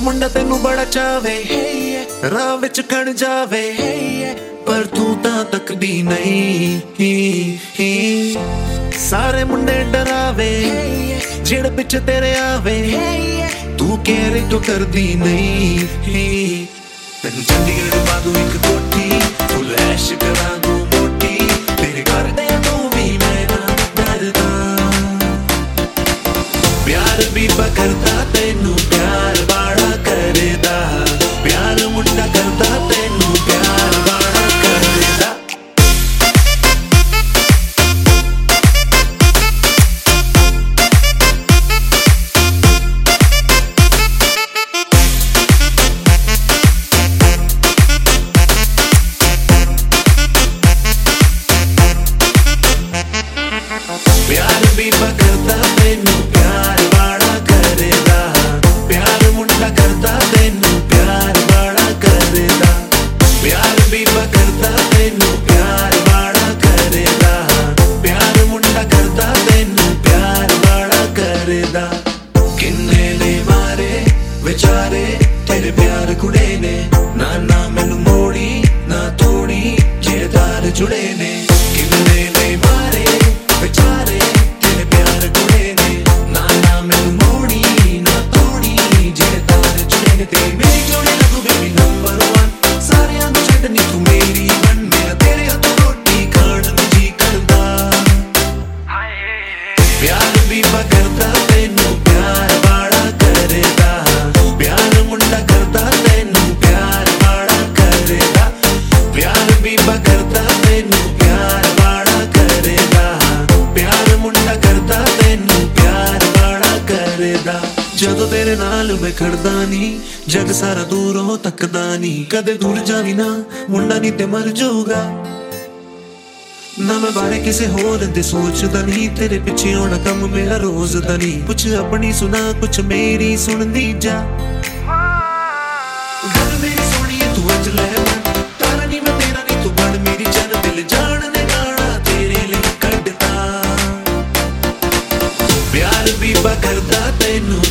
ਉਹ ਮੁੰਡਾ ਤੈਨੂੰ ਬੜਾ ਚਾਵੇ। ਰਾਹ ਵਿੱਚ ਖੜ ਜਾਵੇ। ਪਰ ਤੂੰ ਤਾਂ ਤੱਕਦੀ ਨਹੀਂ। ਸਾਰੇ ਮੁੰਡੇ ਡਰਾਵੇ। ਜਿਹੜੇ ਪਿੱਛੇ ਤੇਰੇ ਆਵੇ। ਤੂੰ ਕਹਿ ਤੂੰ ਕਰਦੀ ਨਹੀਂ। ਤੈਨੂੰ ਚੰਡੀਗੜ੍ਹ ਬਾਦੂ ਇੱਕ ਕੋਠੀ ਫੁੱਲ ਐਸ਼ ਕਰਾਂ ਦੂੰ ਮੋਟੀ। ਤੇਰੇ ਘਰ ਦੇ ਤੂੰ ਵੀ ਮੈਂ ਨਾ ਡਰਦਾ। ਪਿਆਰ ਵੀ ਬਕਰਦਾ ਤੈਨੂੰ ਕੁੜੇ ਨੇ ਨਾ ਨਾ ਮੈਨੂੰ ਮੋੜੀ ਨਾ ਤੋੜੀ ਜੇਦਾਰ ਜੁੜੇ ਨੇ ਪਿਆਰ ਵੀ ਬਕਰਦਾ ਤੈਨੂੰ ਪਿਆਰ ਬਾੜਾ ਕਰਦਾ ਪਿਆਰ ਮੁੰਡਾ ਕਰਦਾ ਤੈਨੂੰ ਪਿਆਰ ਬਾੜਾ ਕਰਦਾ ਜਦੋਂ ਤੇਰੇ ਨਾਲ ਮੈਂ ਖੜਦਾ ਨਹੀਂ ਜਗ ਸਾਰਾ ਦੂਰੋਂ ਤੱਕਦਾ ਨਹੀਂ ਕਦੇ ਦੂਰ ਜਾਵੀ ਨਾ ਮੁੰਡਾ ਨਹੀਂ ਤੇ ਮਰ ਜਾਊਗਾ ਨਾ ਮੈਂ ਬਾਰੇ ਕਿਸੇ ਹੋਰ ਦੇ ਸੋਚਦਾ ਨਹੀਂ ਤੇਰੇ ਪਿੱਛੇ ਹੋਣਾ ਕੰਮ ਮੇਰਾ ਰੋਜ਼ ਦਾ ਨਹੀਂ ਕੁਛ ਆਪਣੀ ਸੁਣਾ ਕੁਛ ਮੇਰੀ ਸੁਣਦੀ ਜਾ ਵੀ